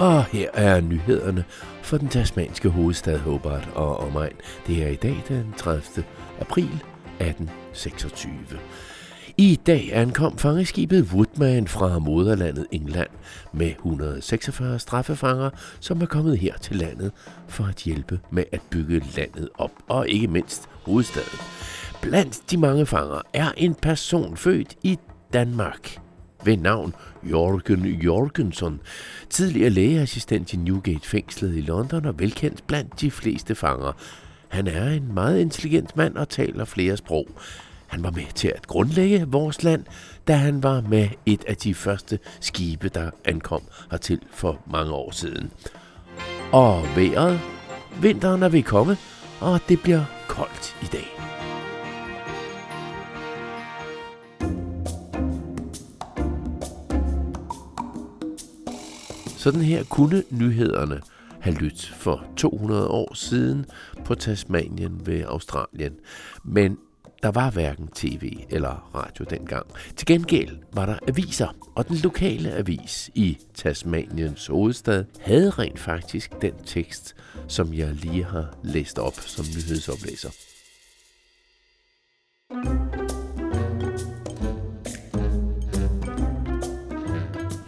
Og her er nyhederne for den tasmanske hovedstad Hobart og omegn. Det er i dag den 30. april 1826. I dag ankom fangeskibet Woodman fra moderlandet England med 146 straffefanger, som er kommet her til landet for at hjælpe med at bygge landet op, og ikke mindst hovedstaden. Blandt de mange fanger er en person født i Danmark ved navn Jorgen Jorgensen, tidligere lægeassistent i Newgate-fængslet i London og velkendt blandt de fleste fanger. Han er en meget intelligent mand og taler flere sprog. Han var med til at grundlægge vores land, da han var med et af de første skibe, der ankom hertil for mange år siden. Og vejret? Vinteren er ved komme, og det bliver koldt i dag. Sådan her kunne nyhederne have lyttet for 200 år siden på Tasmanien ved Australien. Men der var hverken tv eller radio dengang. Til gengæld var der aviser, og den lokale avis i Tasmaniens hovedstad havde rent faktisk den tekst, som jeg lige har læst op som nyhedsoplæser.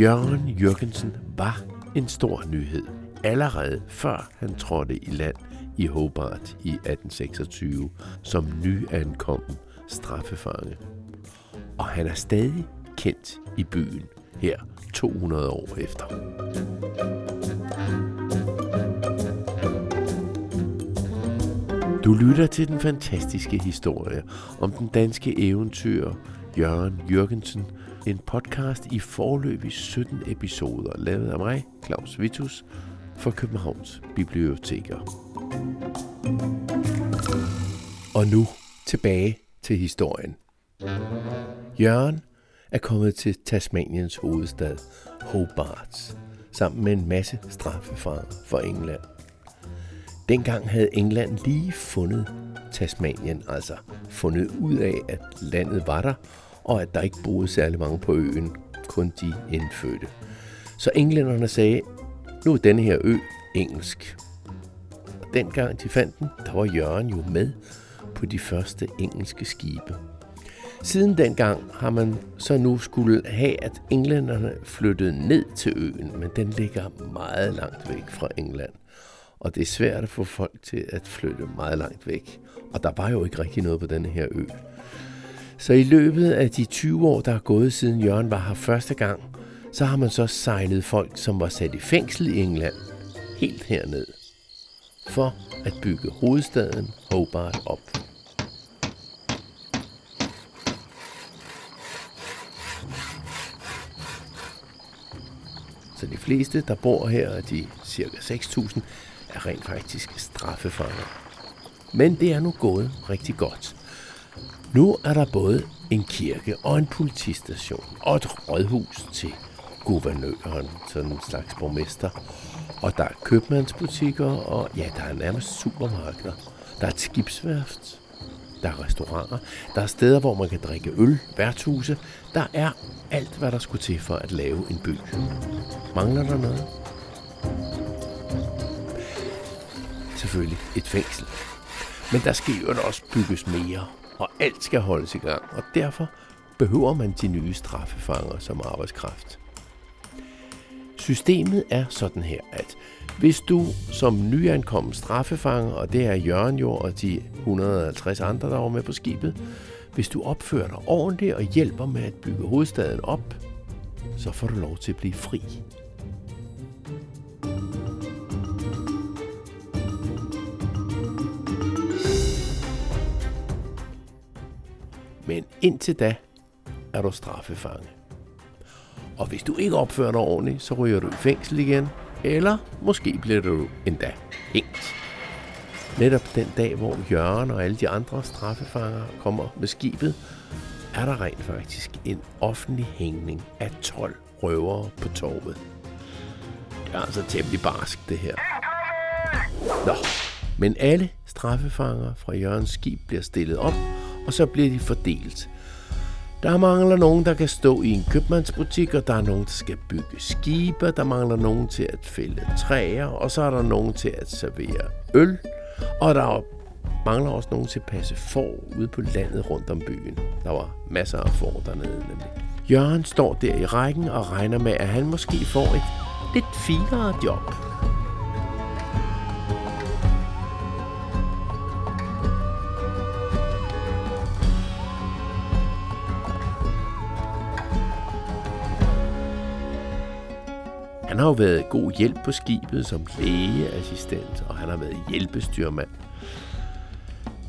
Jørgen Jørgensen var en stor nyhed, allerede før han trådte i land i Hobart i 1826 som nyankommen straffefange. Og han er stadig kendt i byen her 200 år efter. Du lytter til den fantastiske historie om den danske eventyr Jørgen Jørgensen, en podcast i forløb i 17 episoder, lavet af mig, Claus Vitus, for Københavns Biblioteker. Og nu tilbage til historien. Jørgen er kommet til Tasmaniens hovedstad, Hobart, sammen med en masse straffefanger for England. Dengang havde England lige fundet Tasmanien, altså fundet ud af, at landet var der, og at der ikke boede særlig mange på øen, kun de indfødte. Så englænderne sagde, nu er denne her ø engelsk. Og dengang de fandt den, der var Jørgen jo med på de første engelske skibe. Siden dengang har man så nu skulle have, at englænderne flyttede ned til øen, men den ligger meget langt væk fra England. Og det er svært at få folk til at flytte meget langt væk. Og der var jo ikke rigtig noget på denne her ø. Så i løbet af de 20 år, der er gået siden Jørgen var her første gang, så har man så sejlet folk, som var sat i fængsel i England, helt herned, for at bygge hovedstaden Hobart op. Så de fleste, der bor her, de cirka 6.000, er rent faktisk straffefanger. Men det er nu gået rigtig godt. Nu er der både en kirke og en politistation og et rådhus til guvernøren, sådan en slags borgmester. Og der er købmandsbutikker, og ja, der er nærmest supermarkeder. Der er et skibsværft, der er restauranter, der er steder, hvor man kan drikke øl, værtshuse. Der er alt, hvad der skulle til for at lave en by. Mangler der noget? Selvfølgelig et fængsel. Men der skal jo også bygges mere, og alt skal holdes i gang, og derfor behøver man de nye straffefanger som arbejdskraft. Systemet er sådan her, at hvis du som nyankommen straffefanger, og det er Jørgen jo og de 150 andre, der var med på skibet, hvis du opfører dig ordentligt og hjælper med at bygge hovedstaden op, så får du lov til at blive fri. Men indtil da er du straffefange. Og hvis du ikke opfører dig ordentligt, så ryger du i fængsel igen, eller måske bliver du endda hængt. Netop den dag, hvor Jørgen og alle de andre straffefanger kommer med skibet, er der rent faktisk en offentlig hængning af 12 røvere på torvet. Det er altså temmelig barsk, det her. Nå, men alle straffefanger fra Jørgens skib bliver stillet op, og så bliver de fordelt. Der mangler nogen, der kan stå i en købmandsbutik, og der er nogen, der skal bygge skibe, der mangler nogen til at fælde træer, og så er der nogen til at servere øl, og der mangler også nogen til at passe får ude på landet rundt om byen. Der var masser af får dernede nemlig. Jørgen står der i rækken og regner med, at han måske får et lidt finere job. Han har jo været god hjælp på skibet som lægeassistent, og han har været hjælpestyrmand.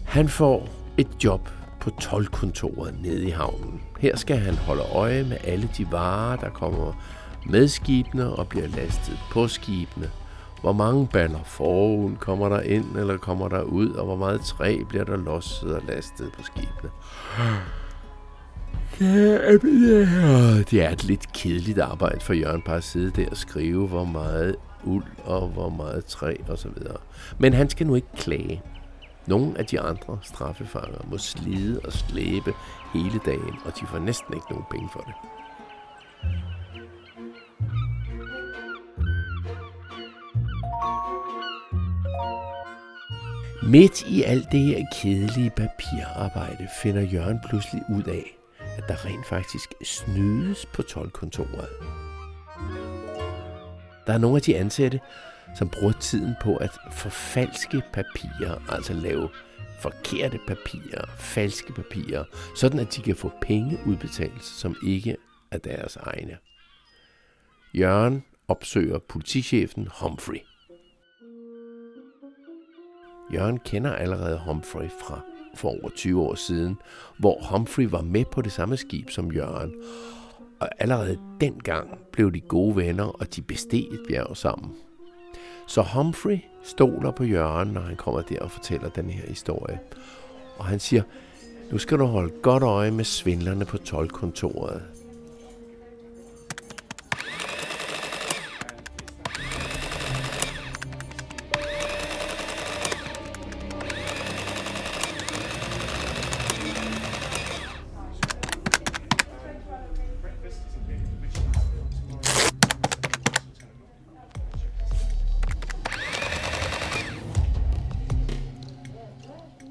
Han får et job på tolkontoret nede i havnen. Her skal han holde øje med alle de varer, der kommer med skibene og bliver lastet på skibene. Hvor mange baller forhånd kommer der ind eller kommer der ud, og hvor meget træ bliver der losset og lastet på skibene. Det er et lidt kedeligt arbejde for Jørgen bare at sidde der og skrive, hvor meget uld og hvor meget træ og så videre. Men han skal nu ikke klage. Nogle af de andre straffefanger må slide og slæbe hele dagen, og de får næsten ikke nogen penge for det. Midt i alt det her kedelige papirarbejde finder Jørgen pludselig ud af, at der rent faktisk snydes på tolkontoret. Der er nogle af de ansatte, som bruger tiden på at forfalske papirer, altså lave forkerte papirer, falske papirer, sådan at de kan få penge udbetalt, som ikke er deres egne. Jørgen opsøger politichefen Humphrey. Jørgen kender allerede Humphrey fra for over 20 år siden, hvor Humphrey var med på det samme skib som Jørgen. Og allerede dengang blev de gode venner, og de besteg et bjerg sammen. Så Humphrey stoler på Jørgen, når han kommer der og fortæller den her historie. Og han siger, nu skal du holde godt øje med svindlerne på tolkontoret.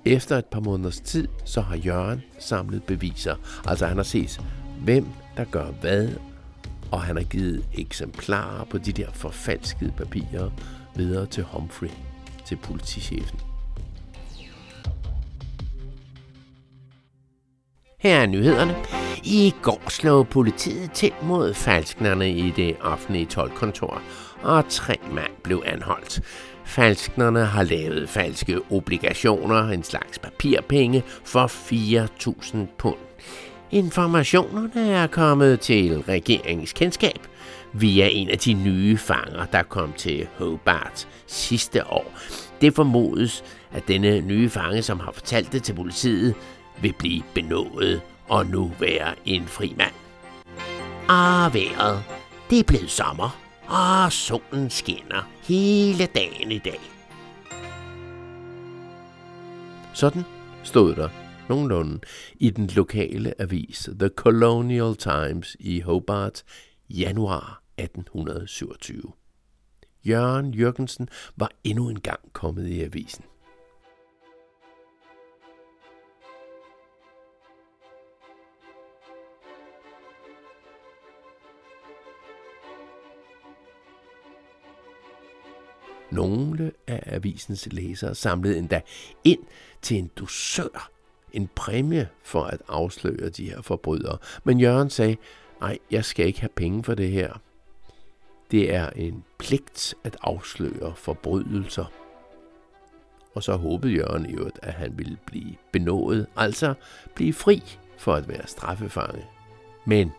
Efter et par måneders tid, så har Jørgen samlet beviser. Altså han har set, hvem der gør hvad, og han har givet eksemplarer på de der forfalskede papirer videre til Humphrey, til politichefen. Her er nyhederne. I går slog politiet til mod falsknerne i det offentlige tolkontor, og tre mand blev anholdt. Falsknerne har lavet falske obligationer, en slags papirpenge, for 4.000 pund. Informationerne er kommet til regeringskendskab via en af de nye fanger, der kom til Hobart sidste år. Det formodes, at denne nye fange, som har fortalt det til politiet, vil blive benådet og nu være en fri mand. Og vejret, det er blevet sommer. Og solen skinner hele dagen i dag. Sådan stod der nogenlunde i den lokale avis The Colonial Times i Hobart, januar 1827. Jørgen Jørgensen var endnu en gang kommet i avisen. Nogle af avisens læsere samlede endda ind til en dusør, en præmie for at afsløre de her forbrydere. Men Jørgen sagde, nej, jeg skal ikke have penge for det her. Det er en pligt at afsløre forbrydelser. Og så håbede Jørgen i øvrigt, at han ville blive benådet, altså blive fri for at være straffefange. Men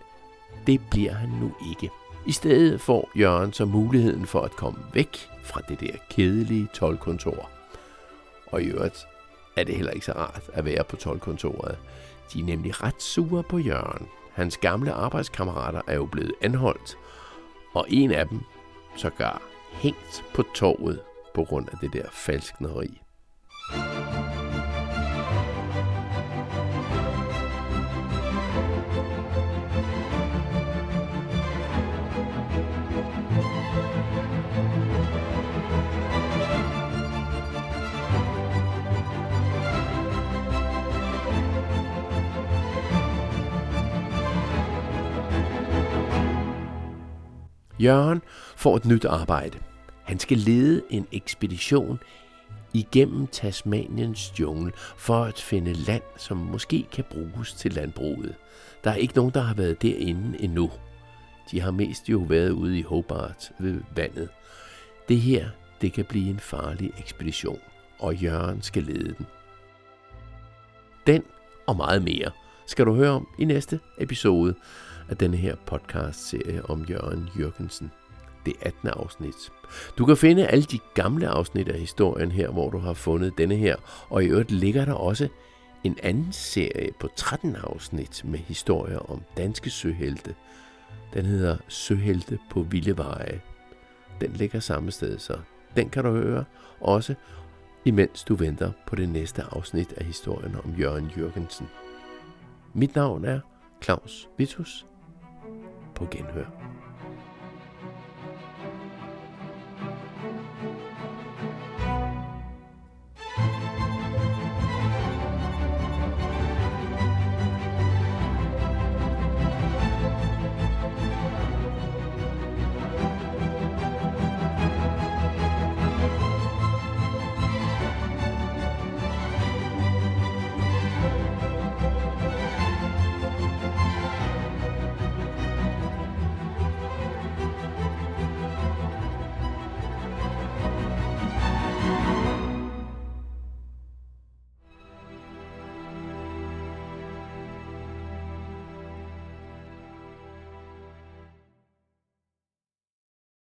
det bliver han nu ikke. I stedet får Jørgen så muligheden for at komme væk fra det der kedelige tolkontor. Og i øvrigt er det heller ikke så rart at være på tolkontoret. De er nemlig ret sure på Jørgen. Hans gamle arbejdskammerater er jo blevet anholdt, og en af dem sågar hængt på torvet på grund af det der falskneri. Jørgen får et nyt arbejde. Han skal lede en ekspedition igennem Tasmaniens jungle for at finde land, som måske kan bruges til landbruget. Der er ikke nogen, der har været derinde endnu. De har mest jo været ude i Hobart ved vandet. Det her, det kan blive en farlig ekspedition, og Jørgen skal lede den. Den og meget mere skal du høre om i næste episode af denne her podcast-serie om Jørgen Jørgensen. Det 18. afsnit. Du kan finde alle de gamle afsnit af historien her, hvor du har fundet denne her, og i øvrigt ligger der også en anden serie på 13 afsnit med historier om danske søhelte. Den hedder Søhelte på Vilde Veje. Den ligger samme sted, så den kan du høre også, imens du venter på det næste afsnit af historien om Jørgen Jørgensen. Mit navn er Claus Vitus. På genhør.